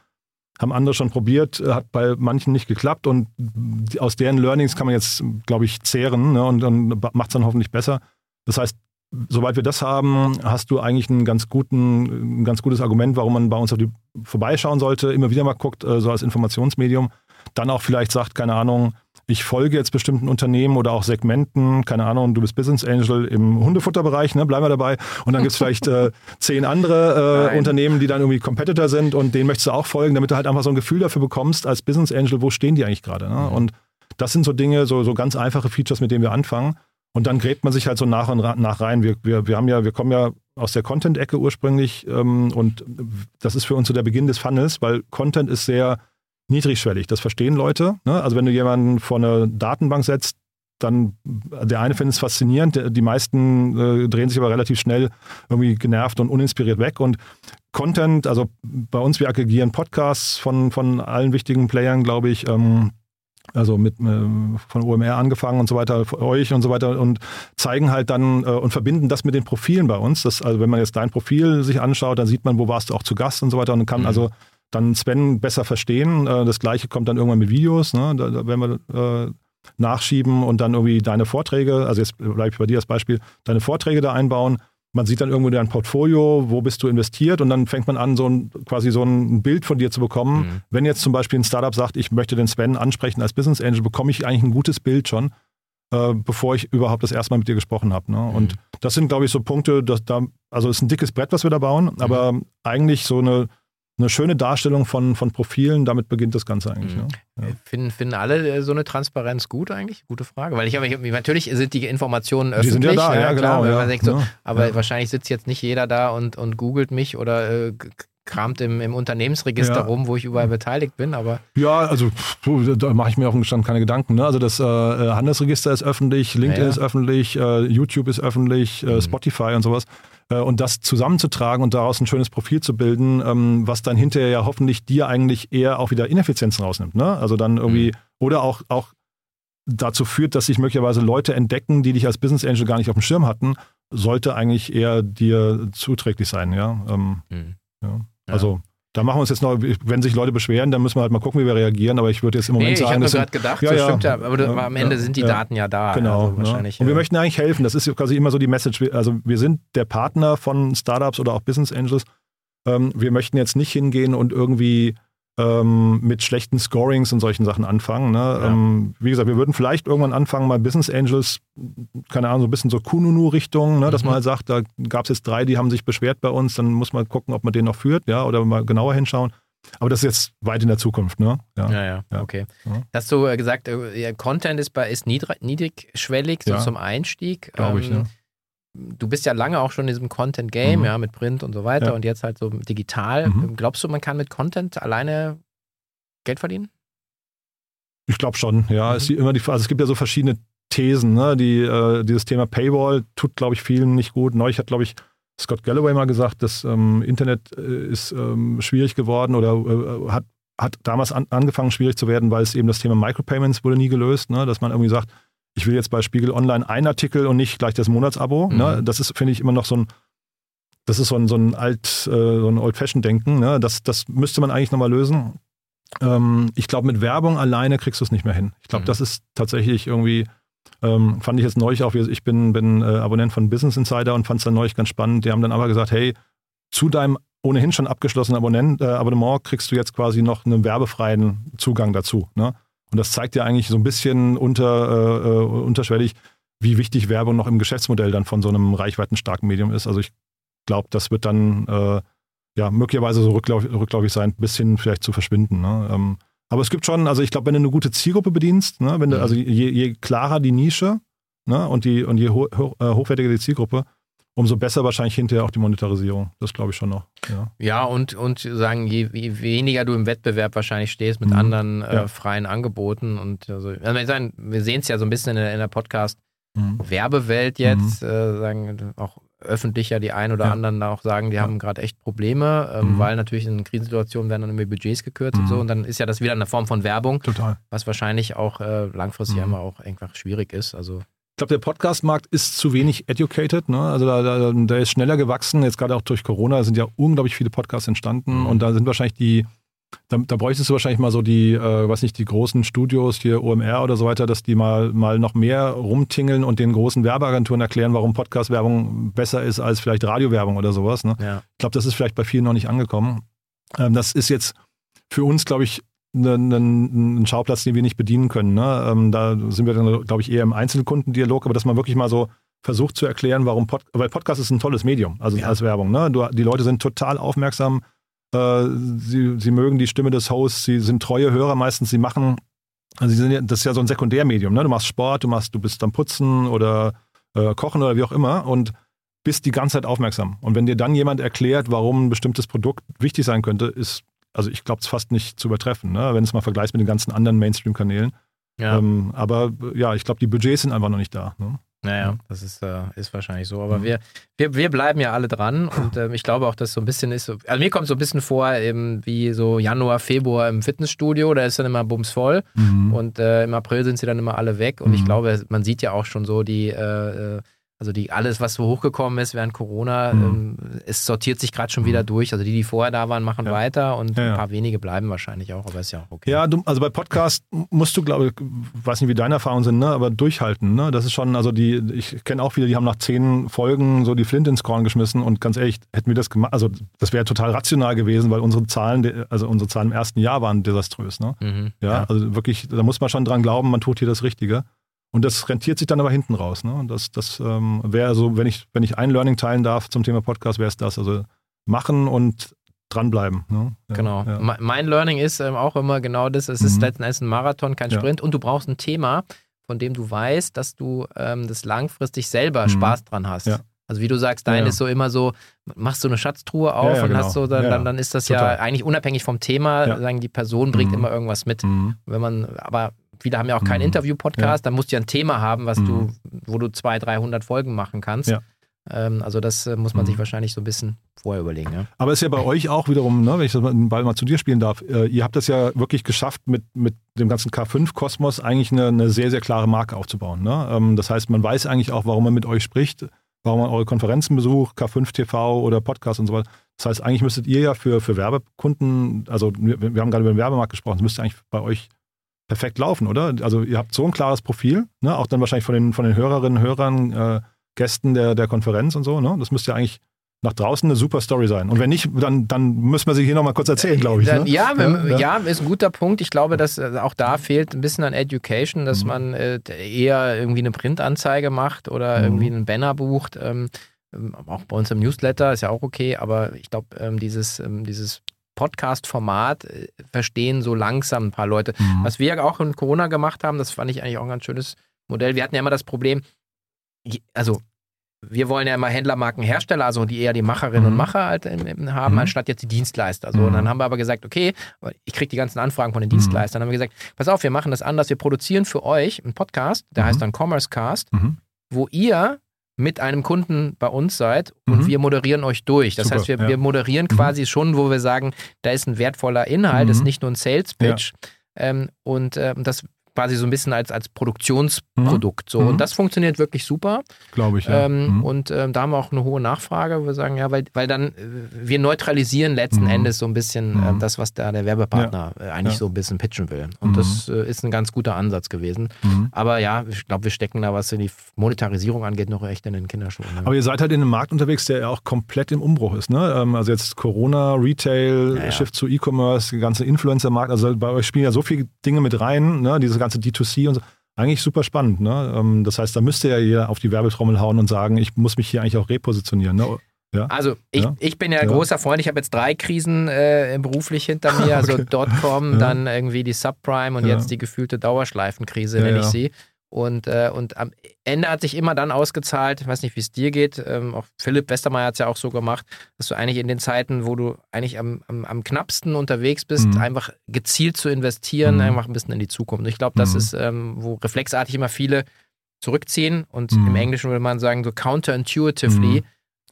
Haben andere schon probiert, äh, hat bei manchen nicht geklappt und aus deren Learnings kann man jetzt, glaube ich, zehren ne, und dann macht es dann hoffentlich besser. Das heißt, Sobald wir das haben, hast du eigentlich einen ganz guten, ein ganz gutes Argument, warum man bei uns auf die vorbeischauen sollte, immer wieder mal guckt, äh, so als Informationsmedium. Dann auch vielleicht sagt, keine Ahnung, ich folge jetzt bestimmten Unternehmen oder auch Segmenten, keine Ahnung, du bist Business Angel im Hundefutterbereich, ne, bleiben wir dabei. Und dann gibt es vielleicht äh, zehn andere äh, Unternehmen, die dann irgendwie Competitor sind und denen möchtest du auch folgen, damit du halt einfach so ein Gefühl dafür bekommst, als Business Angel, wo stehen die eigentlich gerade. Ne? Und das sind so Dinge, so, so ganz einfache Features, mit denen wir anfangen. Und dann gräbt man sich halt so nach und nach rein. Wir, wir, wir haben ja, wir kommen ja aus der Content-Ecke ursprünglich ähm, und das ist für uns so der Beginn des Funnels, weil Content ist sehr niedrigschwellig. Das verstehen Leute. Ne? Also wenn du jemanden vor eine Datenbank setzt, dann der eine findet es faszinierend, die meisten äh, drehen sich aber relativ schnell irgendwie genervt und uninspiriert weg. Und Content, also bei uns, wir aggregieren Podcasts von, von allen wichtigen Playern, glaube ich. Ähm, also mit äh, von OMR angefangen und so weiter, euch und so weiter und zeigen halt dann äh, und verbinden das mit den Profilen bei uns. Das, also wenn man jetzt dein Profil sich anschaut, dann sieht man, wo warst du auch zu Gast und so weiter und kann mhm. also dann Sven besser verstehen. Äh, das gleiche kommt dann irgendwann mit Videos, ne? da, da werden wir äh, nachschieben und dann irgendwie deine Vorträge, also jetzt bleibe ich bei dir als Beispiel, deine Vorträge da einbauen man sieht dann irgendwo dein Portfolio, wo bist du investiert und dann fängt man an, so ein, quasi so ein Bild von dir zu bekommen. Mhm. Wenn jetzt zum Beispiel ein Startup sagt, ich möchte den Sven ansprechen als Business Angel, bekomme ich eigentlich ein gutes Bild schon, äh, bevor ich überhaupt das erste Mal mit dir gesprochen habe. Ne? Mhm. Und das sind, glaube ich, so Punkte, dass da, also es ist ein dickes Brett, was wir da bauen, mhm. aber eigentlich so eine eine schöne Darstellung von, von Profilen, damit beginnt das Ganze eigentlich. Mhm. Ja. Finden, finden alle äh, so eine Transparenz gut eigentlich? Gute Frage. Weil ich habe, natürlich sind die Informationen öffentlich. Die sind ja da, ja, ja klar. Ja, denkt, so, aber wahrscheinlich sitzt jetzt nicht jeder da und, und googelt mich oder äh, kramt im, im Unternehmensregister ja. rum, wo ich überall beteiligt bin, aber. Ja, also da mache ich mir auf dem Stand keine Gedanken. Ne? Also das äh, äh, Handelsregister ist öffentlich, LinkedIn ja, ja. ist öffentlich, äh, YouTube ist öffentlich, äh, mhm. Spotify und sowas. Äh, und das zusammenzutragen und daraus ein schönes Profil zu bilden, ähm, was dann hinterher ja hoffentlich dir eigentlich eher auch wieder Ineffizienzen rausnimmt. Ne? Also dann irgendwie, mhm. oder auch, auch dazu führt, dass sich möglicherweise Leute entdecken, die dich als Business Angel gar nicht auf dem Schirm hatten, sollte eigentlich eher dir zuträglich sein, ja. Ähm, mhm. ja. Also da machen wir uns jetzt noch, wenn sich Leute beschweren, dann müssen wir halt mal gucken, wie wir reagieren. Aber ich würde jetzt im Moment nee, sagen. Ich habe gerade gedacht, ja, das stimmt ja, aber ja, am Ende ja, sind die Daten ja da. Genau. Also wahrscheinlich, Und wir möchten eigentlich helfen. Das ist quasi immer so die Message. Also wir sind der Partner von Startups oder auch Business Angels. Ähm, wir möchten jetzt nicht hingehen und irgendwie ähm, mit schlechten Scorings und solchen Sachen anfangen. Ne? Ja. Ähm, wie gesagt, wir würden vielleicht irgendwann anfangen, mal Business Angels, keine Ahnung, so ein bisschen so Kununu-Richtung, ne? dass mhm. man halt sagt, da gab es jetzt drei, die haben sich beschwert bei uns, dann muss man gucken, ob man den noch führt, ja, oder mal genauer hinschauen. Aber das ist jetzt weit in der Zukunft, ne? Ja, ja, ja. ja. okay. Hast du äh, gesagt, äh, Content ist, bei, ist niedrig, niedrigschwellig, so zum Einstieg. Glaube ich, ähm, ja du bist ja lange auch schon in diesem Content-Game, mhm. ja, mit Print und so weiter ja. und jetzt halt so digital. Mhm. Glaubst du, man kann mit Content alleine Geld verdienen? Ich glaube schon, ja. Mhm. Es, immer die, also es gibt ja so verschiedene Thesen, ne? Die, äh, dieses Thema Paywall tut, glaube ich, vielen nicht gut. Neulich hat, glaube ich, Scott Galloway mal gesagt, das ähm, Internet äh, ist ähm, schwierig geworden oder äh, hat, hat damals an, angefangen schwierig zu werden, weil es eben das Thema Micropayments wurde nie gelöst, ne? dass man irgendwie sagt, ich will jetzt bei Spiegel Online einen Artikel und nicht gleich das Monatsabo. Ne? Mhm. Ne? Das ist, finde ich, immer noch so ein, das ist so ein, so ein alt, äh, so ein Old-Fashioned-Denken. Ne? Das, das müsste man eigentlich nochmal lösen. Ähm, ich glaube, mit Werbung alleine kriegst du es nicht mehr hin. Ich glaube, mhm. das ist tatsächlich irgendwie, ähm, fand ich jetzt neulich auch, ich bin, bin äh, Abonnent von Business Insider und fand es dann neulich ganz spannend. Die haben dann aber gesagt, hey, zu deinem ohnehin schon abgeschlossenen Abonnent, äh, Abonnement kriegst du jetzt quasi noch einen werbefreien Zugang dazu. Ne? Und das zeigt ja eigentlich so ein bisschen unter, äh, äh, unterschwellig, wie wichtig Werbung noch im Geschäftsmodell dann von so einem reichweitenstarken Medium ist. Also ich glaube, das wird dann, äh, ja, möglicherweise so rückläufig, rückläufig sein, bis hin vielleicht zu verschwinden. Ne? Ähm, aber es gibt schon, also ich glaube, wenn du eine gute Zielgruppe bedienst, ne, wenn du, mhm. also je, je klarer die Nische ne, und, die, und je ho äh, hochwertiger die Zielgruppe, umso besser wahrscheinlich hinterher auch die Monetarisierung. Das glaube ich schon noch. Ja, ja und, und sagen, je, je, weniger du im Wettbewerb wahrscheinlich stehst mit mhm. anderen äh, ja. freien Angeboten und also, also wir sehen es ja so ein bisschen in der, in der Podcast- mhm. Werbewelt jetzt, mhm. äh, sagen auch öffentlich ja die ein oder ja. anderen auch sagen, die haben gerade echt Probleme, ähm, mhm. weil natürlich in Krisensituationen werden dann immer Budgets gekürzt und so mhm. und dann ist ja das wieder eine Form von Werbung, Total. was wahrscheinlich auch äh, langfristig mhm. immer auch einfach schwierig ist. Also ich glaube, der Podcast-Markt ist zu wenig educated. Ne? Also da, da, der ist schneller gewachsen. Jetzt gerade auch durch Corona sind ja unglaublich viele Podcasts entstanden. Mhm. Und da sind wahrscheinlich die, da, da bräuchtest du wahrscheinlich mal so die, äh, weiß nicht, die großen Studios, hier OMR oder so weiter, dass die mal, mal noch mehr rumtingeln und den großen Werbeagenturen erklären, warum Podcast-Werbung besser ist als vielleicht Radiowerbung oder sowas. Ne? Ja. Ich glaube, das ist vielleicht bei vielen noch nicht angekommen. Ähm, das ist jetzt für uns, glaube ich, ein Schauplatz, den wir nicht bedienen können. Ne? Ähm, da sind wir dann, glaube ich, eher im Einzelkundendialog, aber dass man wirklich mal so versucht zu erklären, warum Pod weil Podcast ist ein tolles Medium, also ja. als Werbung. Ne? Du, die Leute sind total aufmerksam, äh, sie, sie mögen die Stimme des Hosts, sie sind treue Hörer meistens, sie machen, also sie sind ja, das ist ja so ein Sekundärmedium. Ne? Du machst Sport, du machst, du bist am Putzen oder äh, Kochen oder wie auch immer und bist die ganze Zeit aufmerksam. Und wenn dir dann jemand erklärt, warum ein bestimmtes Produkt wichtig sein könnte, ist also ich glaube es fast nicht zu übertreffen, ne? wenn es mal vergleichst mit den ganzen anderen Mainstream-Kanälen. Ja. Ähm, aber ja, ich glaube, die Budgets sind einfach noch nicht da. Ne? Naja, das ist, äh, ist wahrscheinlich so. Aber mhm. wir, wir, wir bleiben ja alle dran und äh, ich glaube auch, dass so ein bisschen ist. So, also mir kommt so ein bisschen vor, eben wie so Januar, Februar im Fitnessstudio, da ist dann immer bums voll mhm. und äh, im April sind sie dann immer alle weg. Und mhm. ich glaube, man sieht ja auch schon so die äh, äh also die, alles, was so hochgekommen ist während Corona, mhm. ähm, es sortiert sich gerade schon wieder mhm. durch. Also die, die vorher da waren, machen ja. weiter und ja, ja. ein paar wenige bleiben wahrscheinlich auch, aber ist ja auch okay. Ja, du, also bei Podcast musst du, glaube ich, weiß nicht, wie deine Erfahrungen sind, ne, aber durchhalten. Ne? Das ist schon, also die, ich kenne auch viele, die haben nach zehn Folgen so die Flint ins Korn geschmissen und ganz ehrlich, hätten wir das gemacht, also das wäre total rational gewesen, weil unsere Zahlen, also unsere Zahlen im ersten Jahr waren desaströs. Ne? Mhm. Ja, also wirklich, da muss man schon dran glauben, man tut hier das Richtige. Und das rentiert sich dann aber hinten raus. Ne? Das, das ähm, wäre so, wenn ich, wenn ich ein Learning teilen darf zum Thema Podcast, wäre es das. Also machen und dranbleiben. Ne? Ja, genau. Ja. Mein Learning ist ähm, auch immer genau das. Es mhm. ist letzten Endes ein Marathon, kein Sprint. Ja. Und du brauchst ein Thema, von dem du weißt, dass du ähm, das langfristig selber mhm. Spaß dran hast. Also wie du sagst, dein ist so immer so, machst du eine Schatztruhe auf und genau. hast so, dann, dann, dann, ist das Total. ja eigentlich unabhängig vom Thema, sagen die Person bringt mhm. immer irgendwas mit. Mhm. Wenn man, aber viele haben ja auch keinen mhm. Interview-Podcast, ja. dann musst du ja ein Thema haben, was mhm. du, wo du 200, 300 Folgen machen kannst. Ja. Ähm, also das äh, muss man mhm. sich wahrscheinlich so ein bisschen vorher überlegen. Ja. Aber ist ja bei euch auch wiederum, ne, wenn ich das den Ball mal zu dir spielen darf, äh, ihr habt das ja wirklich geschafft, mit, mit dem ganzen K5-Kosmos eigentlich eine, eine, sehr, sehr klare Marke aufzubauen. Ne? Ähm, das heißt, man weiß eigentlich auch, warum man mit euch spricht, warum man eure Konferenzen besucht, K5 TV oder Podcast und so weiter. Das heißt, eigentlich müsstet ihr ja für, für Werbekunden, also wir, wir haben gerade über den Werbemarkt gesprochen, das müsste eigentlich bei euch perfekt laufen, oder? Also ihr habt so ein klares Profil, ne? auch dann wahrscheinlich von den, von den Hörerinnen, Hörern, äh, Gästen der, der Konferenz und so. Ne? Das müsste ja eigentlich nach draußen eine super Story sein. Und wenn nicht, dann, dann müssen wir sie hier nochmal kurz erzählen, glaube ich. Dann, ne? ja, ja, ja, ist ein guter Punkt. Ich glaube, dass äh, auch da fehlt ein bisschen an Education, dass mhm. man äh, eher irgendwie eine Printanzeige macht oder mhm. irgendwie einen Banner bucht. Ähm, ähm, auch bei uns im Newsletter ist ja auch okay, aber ich glaube, ähm, dieses, ähm, dieses Podcast-Format äh, verstehen so langsam ein paar Leute. Mhm. Was wir ja auch in Corona gemacht haben, das fand ich eigentlich auch ein ganz schönes Modell. Wir hatten ja immer das Problem, also wir wollen ja immer Händlermarkenhersteller, also die eher die Macherinnen mhm. und Macher halt haben, mhm. anstatt jetzt die Dienstleister. So, und dann mhm. haben wir aber gesagt, okay, ich kriege die ganzen Anfragen von den mhm. Dienstleistern. Dann haben wir gesagt, pass auf, wir machen das anders. Wir produzieren für euch einen Podcast, der heißt dann Commerce Cast, wo ihr mit einem Kunden bei uns seid und mhm. wir moderieren euch durch. Das Super, heißt, wir, ja. wir moderieren mhm. quasi schon, wo wir sagen, da ist ein wertvoller Inhalt, mhm. ist nicht nur ein Sales Pitch. Ja. Ähm, und ähm, das quasi so ein bisschen als, als Produktionsprodukt. Mhm. So. Und mhm. das funktioniert wirklich super. Glaube ich. Ja. Ähm, mhm. Und ähm, da haben wir auch eine hohe Nachfrage. Wir sagen, ja, weil, weil dann äh, wir neutralisieren letzten mhm. Endes so ein bisschen äh, das, was da der Werbepartner ja. äh, eigentlich ja. so ein bisschen pitchen will. Und das äh, ist ein ganz guter Ansatz gewesen. Aber ja, ich glaube, wir stecken da, was die Monetarisierung angeht, noch echt in den Kinderschuhen. Ne? Aber ihr seid halt in einem Markt unterwegs, der ja auch komplett im Umbruch ist. Ne? Ähm, also jetzt Corona, Retail, Shift zu E-Commerce, der ganze Influencer-Markt. Also bei euch spielen ja so viele Dinge mit rein, ne? diese ganze D2C und so. Eigentlich super spannend. Ne? Ähm, das heißt, da müsste ja jeder auf die Werbetrommel hauen und sagen, ich muss mich hier eigentlich auch repositionieren. Ne? Ja? Also ich, Ja. ich bin ja, Ja. großer Freund, ich habe jetzt drei Krisen äh, beruflich hinter mir, also Okay. Dotcom, dann irgendwie die Subprime und jetzt die gefühlte Dauerschleifenkrise, nenne ich sie. Und, äh, und am Ende hat sich immer dann ausgezahlt, ich weiß nicht, wie es dir geht, ähm, auch Philipp Westermeier hat es ja auch so gemacht, dass du eigentlich in den Zeiten, wo du eigentlich am, am, am knappsten unterwegs bist, Mhm. einfach gezielt zu investieren, Mhm. einfach ein bisschen in die Zukunft. Und ich glaube, das Mhm. ist, ähm, wo reflexartig immer viele zurückziehen und Mhm. im Englischen würde man sagen, so counterintuitively Mhm.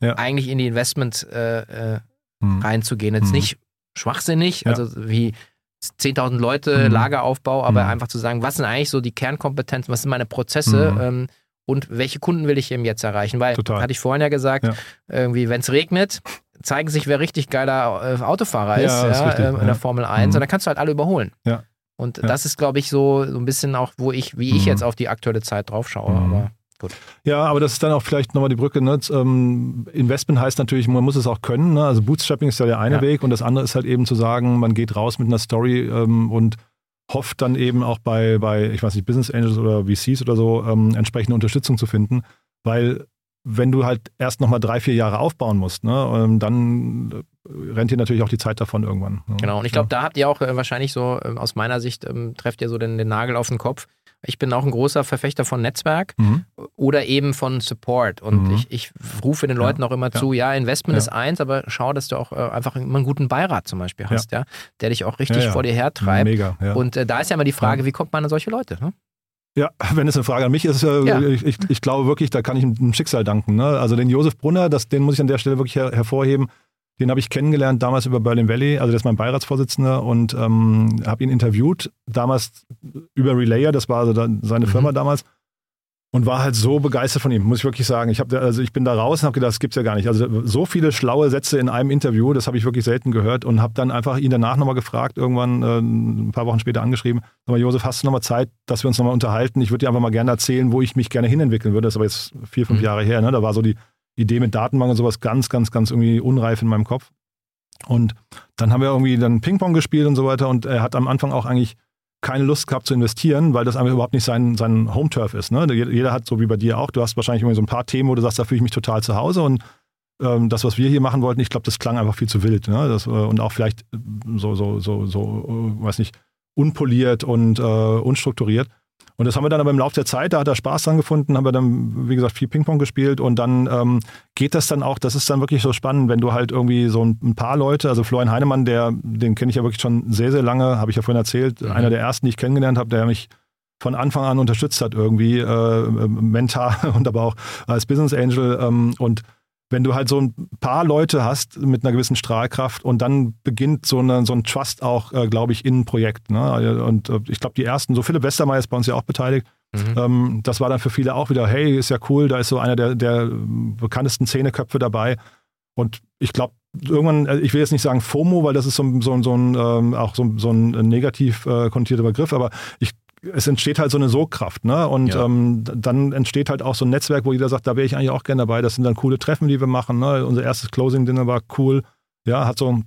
Ja. eigentlich in die Investment äh, äh, Hm. reinzugehen. Jetzt Mhm. nicht schwachsinnig, Ja. also wie 10.000 Leute, Mhm. Lageraufbau, aber Mhm. einfach zu sagen, was sind eigentlich so die Kernkompetenzen, was sind meine Prozesse Mhm. ähm, und welche Kunden will ich eben jetzt erreichen? Weil, Total. hatte ich vorhin ja gesagt, Ja. irgendwie, wenn es regnet, zeigen sich, wer richtig geiler äh, Autofahrer Ja, ist, ist ja, richtig, ähm, in der Formel 1 Mhm. und dann kannst du halt alle überholen. Und das ist, glaube ich, so, so ein bisschen auch, wo ich, wie ich Mhm. jetzt auf die aktuelle Zeit drauf schaue. Mhm. Aber Ja, aber das ist dann auch vielleicht nochmal die Brücke. Ne? Ähm, Investment heißt natürlich, man muss es auch können. Ne? Also Bootstrapping ist ja der eine Ja. Weg und das andere ist halt eben zu sagen, man geht raus mit einer Story ähm, und hofft dann eben auch bei, bei, ich weiß nicht, Business Angels oder VCs oder so, ähm, entsprechende Unterstützung zu finden. Weil wenn du halt erst nochmal drei, vier Jahre aufbauen musst, ne, ähm, dann rennt dir natürlich auch die Zeit davon irgendwann. Ne? Genau, und ich glaube, da habt ihr auch äh, wahrscheinlich so, ähm, aus meiner Sicht, ähm, trefft ihr so den, den Nagel auf den Kopf. Ich bin auch ein großer Verfechter von Netzwerk Mhm. oder eben von Support. Und Mhm. ich, ich rufe den Leuten auch immer ja. zu, ja, Investment Ja. ist eins, aber schau, dass du auch äh, einfach immer einen guten Beirat zum Beispiel hast, ja, der dich auch richtig Ja, ja. vor dir hertreibt. Mega, ja. Und äh, da ist ja immer die Frage, wie kommt man an solche Leute? Ne? Ja, wenn es eine Frage an mich ist, äh, Ja. ich, ich, ich glaube wirklich, da kann ich dem Schicksal danken. Ne? Also den Josef Brunner, das, den muss ich an der Stelle wirklich her hervorheben. Den habe ich kennengelernt damals über Berlin Valley, also der ist mein Beiratsvorsitzender und ähm, habe ihn interviewt, damals über Relayer, das war also seine Mhm. Firma damals. Und war halt so begeistert von ihm, muss ich wirklich sagen. Ich, hab, da- also ich bin da raus und habe gedacht, das gibt's ja gar nicht. Also so viele schlaue Sätze in einem Interview, das habe ich wirklich selten gehört und habe dann einfach ihn danach nochmal gefragt, irgendwann äh, ein paar Wochen später angeschrieben, sag mal, Josef, hast du nochmal Zeit, dass wir uns nochmal unterhalten? Ich würde dir einfach mal gerne erzählen, wo ich mich gerne hinentwickeln würde. Das ist aber jetzt vier, fünf Mhm. Jahre her. Ne? Da war so die Idee mit Datenbank und sowas ganz, ganz, ganz irgendwie unreif in meinem Kopf. Und dann haben wir irgendwie dann Ping-Pong gespielt und so weiter und er hat am Anfang auch eigentlich keine Lust gehabt zu investieren, weil das einfach überhaupt nicht sein, sein Home-Turf ist. Ne? Jeder hat, so wie bei dir auch, du hast wahrscheinlich irgendwie so ein paar Themen, wo du sagst, da fühle ich mich total zu Hause und ähm, das, was wir hier machen wollten, ich glaube, das klang einfach viel zu wild. Ne? Das, äh, und auch vielleicht so, so, so, so, äh, weiß nicht, unpoliert und äh, unstrukturiert. Und das haben wir dann aber im Laufe der Zeit, da hat er Spaß dran gefunden, haben wir dann, wie gesagt, viel Ping-Pong gespielt und dann ähm, geht das dann auch, das ist dann wirklich so spannend, wenn du halt irgendwie so ein, ein paar Leute, also Florian Heinemann, der, den kenne ich ja wirklich schon sehr, sehr lange, habe ich ja vorhin erzählt, Mhm. einer der ersten, die ich kennengelernt habe, der mich von Anfang an unterstützt hat irgendwie, äh, mental und aber auch als Business Angel ähm, und wenn du halt so ein paar Leute hast mit einer gewissen Strahlkraft und dann beginnt so, eine, so ein Trust auch, äh, glaube ich, in ein Projekt. Ne? Und äh, ich glaube, die ersten, so Philipp Westermeier ist bei uns ja auch beteiligt. Mhm. Ähm, das war dann für viele auch wieder, hey, ist ja cool, da ist so einer der, der bekanntesten Zehneköpfe dabei. Und ich glaube, irgendwann, äh, ich will jetzt nicht sagen FOMO, weil das ist so, ein- so, so ein, ähm, auch so, so ein negativ äh, konnotierter Begriff, aber ich, es entsteht halt so eine Sogkraft, ne? Und Ja. ähm, dann entsteht halt auch so ein Netzwerk, wo jeder sagt, da wäre ich eigentlich auch gerne dabei. Das sind dann coole Treffen, die wir machen. Ne? Unser erstes Closing-Dinner war cool. Ja, hat so einen,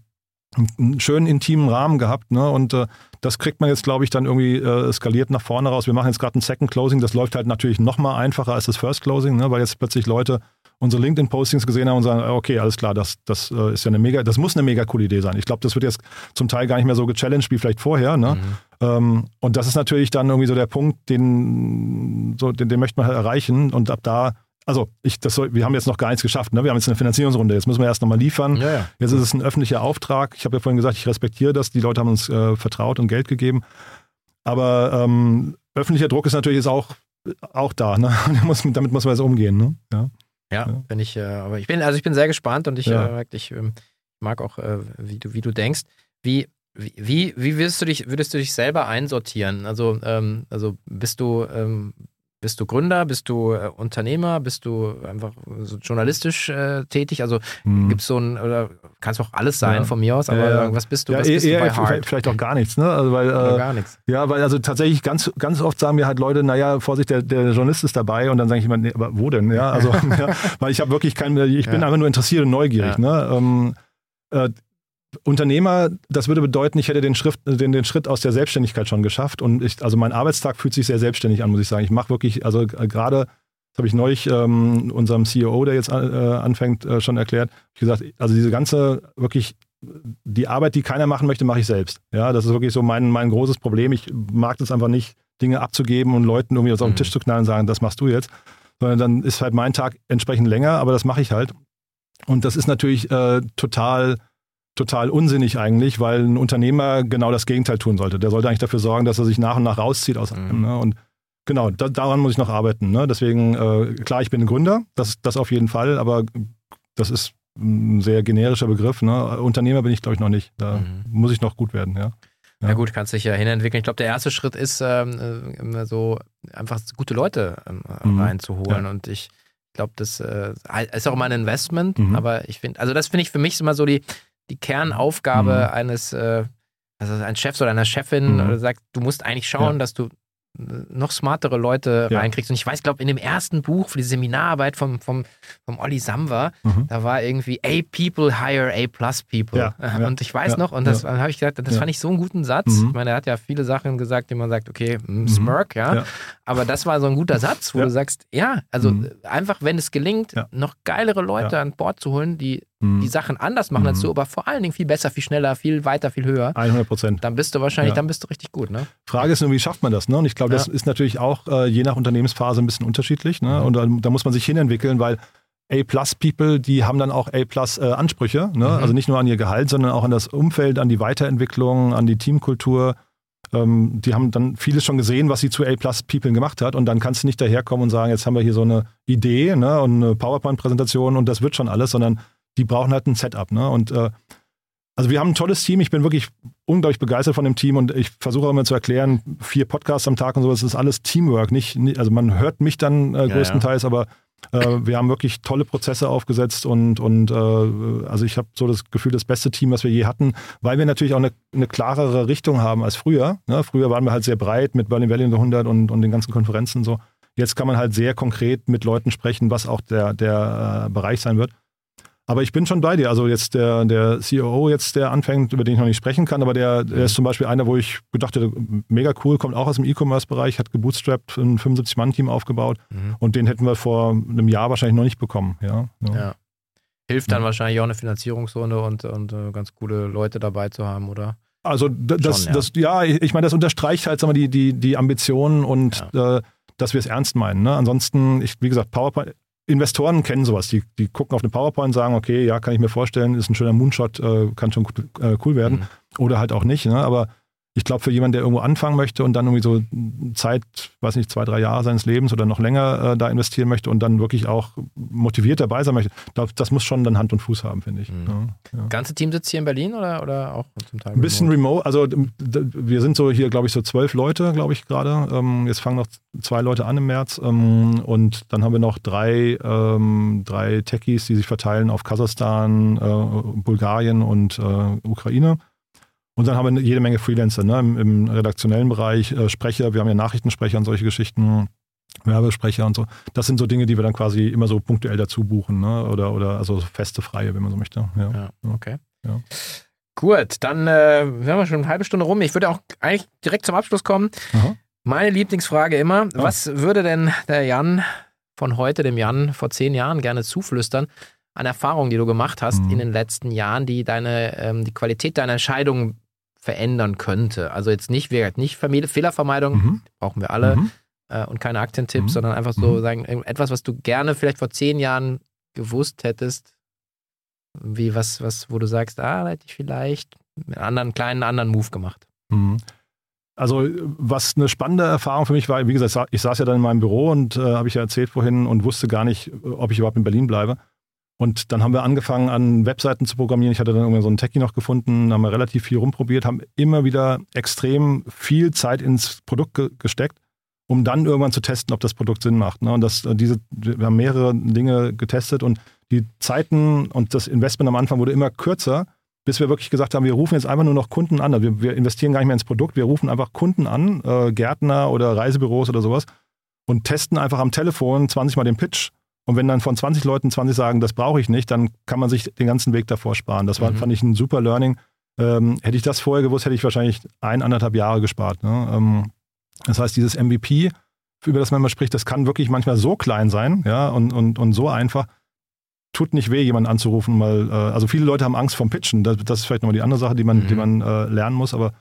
einen schönen intimen Rahmen gehabt, ne? Und äh, das kriegt man jetzt, glaube ich, dann irgendwie äh, skaliert nach vorne raus. Wir machen jetzt gerade ein Second Closing, das läuft halt natürlich noch mal einfacher als das First Closing, ne? weil jetzt plötzlich Leute unsere LinkedIn-Postings gesehen haben und sagen, okay, alles klar, das, das äh, ist ja eine mega, das muss eine mega coole Idee sein. Ich glaube, das wird jetzt zum Teil gar nicht mehr so gechallenged wie vielleicht vorher. Ne? Mhm. Ähm, und das ist natürlich dann irgendwie so der Punkt, den, so, den, den möchte man halt erreichen. Und ab da, also ich, das soll, wir haben jetzt noch gar nichts geschafft. Ne? Wir haben jetzt eine Finanzierungsrunde. Jetzt müssen wir erst nochmal liefern. Ja, ja. Jetzt ist es ein öffentlicher Auftrag. Ich habe ja vorhin gesagt, ich respektiere das. Die Leute haben uns äh, vertraut und Geld gegeben. Aber ähm, öffentlicher Druck ist natürlich jetzt auch, auch da. Ne? Muss, damit muss man jetzt umgehen. Ne? Ja. Ja, Ja. bin ich, äh, aber ich bin, also ich bin sehr gespannt und ich, Ja. äh, ich ähm, mag auch, äh, wie du, wie du denkst. Wie, wie, wie, wie würdest du dich, würdest du dich selber einsortieren? Also, ähm, also bist du, ähm, bist du Gründer, bist du äh, Unternehmer, bist du einfach so journalistisch äh, tätig? Also Hm. gibt es so ein, oder kannst auch alles sein Ja. von mir aus, aber Ja, was bist du, Ja, was eh- bist du eher bei Hard? vielleicht auch gar nichts, ne? Also weil, äh, gar nichts. Ja, weil also tatsächlich ganz, ganz oft sagen mir halt Leute, naja, Vorsicht, der, der Journalist ist dabei und dann sage ich immer, nee, aber wo denn? Ja, also, ja, weil ich habe wirklich kein, ich bin einfach nur interessiert und neugierig. Ne? Ähm, äh, Unternehmer, das würde bedeuten, ich hätte den, Schrift, den, den Schritt aus der Selbstständigkeit schon geschafft und ich, also mein Arbeitstag fühlt sich sehr selbstständig an, muss ich sagen. Ich mache wirklich, also äh, gerade Das habe ich neulich ähm, unserem CEO, der jetzt äh, anfängt, äh, schon erklärt. Ich gesagt, also diese ganze wirklich die Arbeit, die keiner machen möchte, mache ich selbst. Ja, das ist wirklich so mein, mein großes Problem. Ich mag das einfach nicht, Dinge abzugeben und Leuten irgendwie was auf den Tisch zu knallen und sagen, das machst du jetzt. Sondern dann ist halt mein Tag entsprechend länger, aber das mache ich halt. Und das ist natürlich äh, total, total unsinnig eigentlich, weil ein Unternehmer genau das Gegenteil tun sollte. Der sollte eigentlich dafür sorgen, dass er sich nach und nach rauszieht aus allem. Mhm. Ne? Und genau, da, daran muss ich noch arbeiten. Ne? Deswegen, äh, klar, ich bin ein Gründer, das, das auf jeden Fall, aber das ist ein sehr generischer Begriff. Ne? Unternehmer bin ich, glaube ich, noch nicht. Da mhm. muss ich noch gut werden, ja. Ja. ja gut, kannst dich ja hinentwickeln. Ich glaube, der erste Schritt ist, ähm, äh, so einfach gute Leute ähm, mhm. reinzuholen. Ja. Und ich glaube, das äh, ist auch immer ein Investment, mhm. aber ich finde, also das finde ich für mich immer so die, die Kernaufgabe mhm. eines, äh, also ein Chefs oder einer Chefin, mhm. sagt, du musst eigentlich schauen, ja. dass du noch smartere Leute ja. reinkriegst. Und ich weiß, glaube in dem ersten Buch für die Seminararbeit vom, vom, vom Olli Samwer, mhm. da war irgendwie A people hire A plus people. Ja. Und ich weiß ja. noch, und das habe ich gesagt, das fand ich so einen guten Satz. Mhm. Ich meine, er hat ja viele Sachen gesagt, die man sagt, okay, hm, mhm. Smirk, ja. Aber das war so ein guter Satz, wo du sagst, ja, also mhm. einfach, wenn es gelingt, noch geilere Leute an Bord zu holen, die mhm. die Sachen anders machen als du, aber vor allen Dingen viel besser, viel schneller, viel weiter, viel höher. 100 Prozent. Dann bist du wahrscheinlich, dann bist du richtig gut, ne? Frage ist nur, wie schafft man das, ne? Und ich glaube, das ist natürlich auch äh, je nach Unternehmensphase ein bisschen unterschiedlich. Ne? Mhm. Und da, da, muss man sich hinentwickeln, weil A-Plus-People, die haben dann auch A-Plus-Ansprüche. Ne? Mhm. Also nicht nur an ihr Gehalt, sondern auch an das Umfeld, an die Weiterentwicklung, an die Teamkultur. Ähm, die haben dann vieles schon gesehen, was sie zu A-Plus-People gemacht hat. Und dann kannst du nicht daherkommen und sagen, jetzt haben wir hier so eine Idee ne? und eine PowerPoint-Präsentation und das wird schon alles, sondern die brauchen halt ein Setup. Ne? Und äh, also wir haben ein tolles Team. Ich bin wirklich unglaublich begeistert von dem Team und ich versuche auch immer zu erklären, vier Podcasts am Tag und so, das ist alles Teamwork. Nicht, also man hört mich dann äh, größtenteils, ja, ja. aber äh, wir haben wirklich tolle Prozesse aufgesetzt und, und äh, also ich habe so das Gefühl, das beste Team, was wir je hatten, weil wir natürlich auch eine, eine klarere Richtung haben als früher. Ne? Früher waren wir halt sehr breit mit Berlin Valley 100 und, und den ganzen Konferenzen so. Jetzt kann man halt sehr konkret mit Leuten sprechen, was auch der, der äh, Bereich sein wird. Aber ich bin schon bei dir. Also jetzt der, der COO jetzt, der anfängt, über den ich noch nicht sprechen kann, aber der, der ist zum Beispiel einer, wo ich gedacht hätte, mega cool, kommt auch aus dem E-Commerce-Bereich, hat gebootstrapped, ein 75-Mann-Team aufgebaut mhm. und den hätten wir vor einem Jahr wahrscheinlich noch nicht bekommen. Ja, ja. ja. Hilft dann ja. wahrscheinlich auch eine Finanzierungsrunde und, und uh, ganz coole Leute dabei zu haben, oder? Also das, Schon, ja. das, ja, ich meine, das unterstreicht halt sag mal, die, die, die Ambitionen und äh, dass wir es ernst meinen. Ne? Ansonsten, ich, wie gesagt, PowerPoint, Investoren kennen sowas. Die, die gucken auf eine PowerPoint und sagen, okay, ja, kann ich mir vorstellen, ist ein schöner Moonshot, äh, kann schon äh, cool werden. Mhm. Oder halt auch nicht. Ne? Aber ich glaube, für jemanden, der irgendwo anfangen möchte und dann irgendwie so Zeit, weiß nicht, zwei, drei Jahre seines Lebens oder noch länger äh, da investieren möchte und dann wirklich auch motiviert dabei sein möchte, das, das muss schon dann Hand und Fuß haben, finde ich. Mhm. Ja, ja. Ganze Team sitzt hier in Berlin oder, oder auch zum Teil? Ein bisschen remote. Also wir sind so hier, glaube ich, so zwölf Leute, glaube ich, gerade. Ähm, jetzt fangen noch zwei Leute an im März ähm, und dann haben wir noch drei, ähm, drei Techies, die sich verteilen auf Kasachstan, äh, Bulgarien und äh, Ukraine. Und dann haben wir jede Menge Freelancer ne? Im, Im, redaktionellen Bereich, äh, Sprecher, wir haben ja Nachrichtensprecher und solche Geschichten, Werbesprecher und so. Das sind so Dinge, die wir dann quasi immer so punktuell dazu buchen, ne? Oder, oder also feste Freie, wenn man so möchte. Ja, ja okay. Ja. Gut, dann äh, haben wir schon eine halbe Stunde rum. Ich würde auch eigentlich direkt zum Abschluss kommen. Aha. Meine Lieblingsfrage immer: ja. Was würde denn der Jan von heute, dem Jan vor zehn Jahren, gerne zuflüstern? An Erfahrungen, die du gemacht hast mhm. in den letzten Jahren, die deine, ähm, die Qualität deiner Entscheidungen verändern könnte. Also jetzt nicht, nicht Fehlervermeidung, mhm. brauchen wir alle, mhm. äh, und keine Aktientipps, mhm. sondern einfach so mhm. sagen, etwas, was du gerne vielleicht vor zehn Jahren gewusst hättest, wie was, was, wo du sagst, ah, da hätte ich vielleicht einen anderen kleinen anderen Move gemacht. Mhm. Also was eine spannende Erfahrung für mich war, wie gesagt, ich saß ja dann in meinem Büro und äh, habe ich ja erzählt vorhin und wusste gar nicht, ob ich überhaupt in Berlin bleibe. Und dann haben wir angefangen, an Webseiten zu programmieren. Ich hatte dann irgendwie so einen Techie noch gefunden, haben wir relativ viel rumprobiert, haben immer wieder extrem viel Zeit ins Produkt ge gesteckt, um dann irgendwann zu testen, ob das Produkt Sinn macht. Ne? Und das, diese, wir haben mehrere Dinge getestet und die Zeiten und das Investment am Anfang wurde immer kürzer, bis wir wirklich gesagt haben, wir rufen jetzt einfach nur noch Kunden an. Also wir, wir investieren gar nicht mehr ins Produkt, wir rufen einfach Kunden an, äh, Gärtner oder Reisebüros oder sowas und testen einfach am Telefon 20 Mal den Pitch und wenn dann von 20 Leuten 20 sagen, das brauche ich nicht, dann kann man sich den ganzen Weg davor sparen. Das war, mhm. fand ich ein super Learning. Ähm, hätte ich das vorher gewusst, hätte ich wahrscheinlich ein, anderthalb Jahre gespart. Ne? Ähm, das heißt, dieses MVP über das man immer spricht, das kann wirklich manchmal so klein sein, ja, und, und, und so einfach. Tut nicht weh, jemanden anzurufen, weil, äh, also viele Leute haben Angst vom Pitchen. Das, das ist vielleicht nochmal die andere Sache, die man, Mhm. die man äh, lernen muss, aber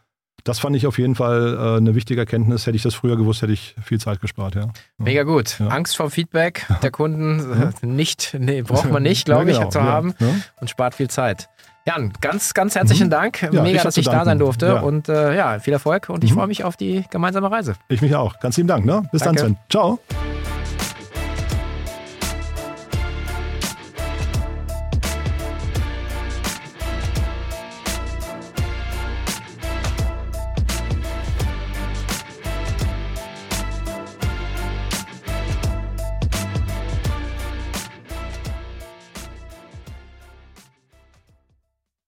das fand ich auf jeden Fall äh, eine wichtige Erkenntnis. Hätte ich das früher gewusst, hätte ich viel Zeit gespart, ja. Mega gut. Ja. Angst vor Feedback der Kunden äh, nicht, nee, braucht man nicht, glaube Ja, genau, ich, zu ja, haben ja. und spart viel Zeit. Jan, ganz, ganz herzlichen Dank. Mhm. Ja, ich Mega, hab dass ich da sein durfte Ja. und äh, ja, viel Erfolg und ich Mhm. freue mich auf die gemeinsame Reise. Ich mich auch. Ganz lieben Dank, ne? Bis Danke. dann, Sven. Ciao.